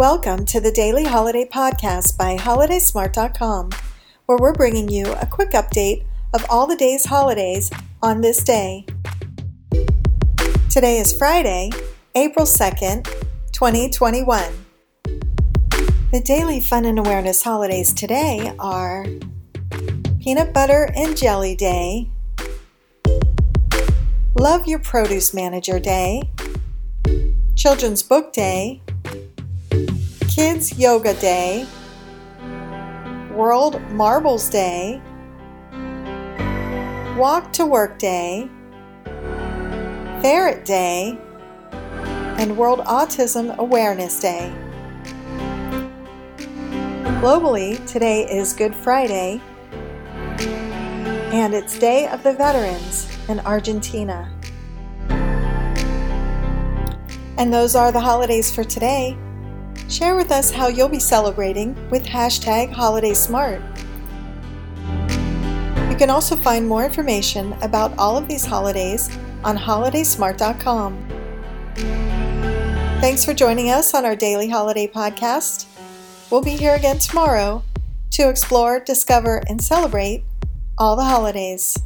Welcome to the Daily Holiday Podcast by HolidaySmart.com, where we're bringing you a quick update of all the day's holidays on this day. Today is Friday, April 2nd, 2021. The daily fun and awareness holidays today are Peanut Butter and Jelly Day, Love Your Produce Manager Day, Children's Book Day, Kids Yoga Day, World Marbles Day, Walk to Work Day, Ferret Day, and World Autism Awareness Day. Globally, today is Good Friday, and it's Day of the Veterans in Argentina. And those are the holidays for today. Share with us how you'll be celebrating with hashtag HolidaySmart. You can also find more information about all of these holidays on holidaysmart.com. Thanks for joining us on our daily holiday podcast. We'll be here again tomorrow to explore, discover, and celebrate all the holidays.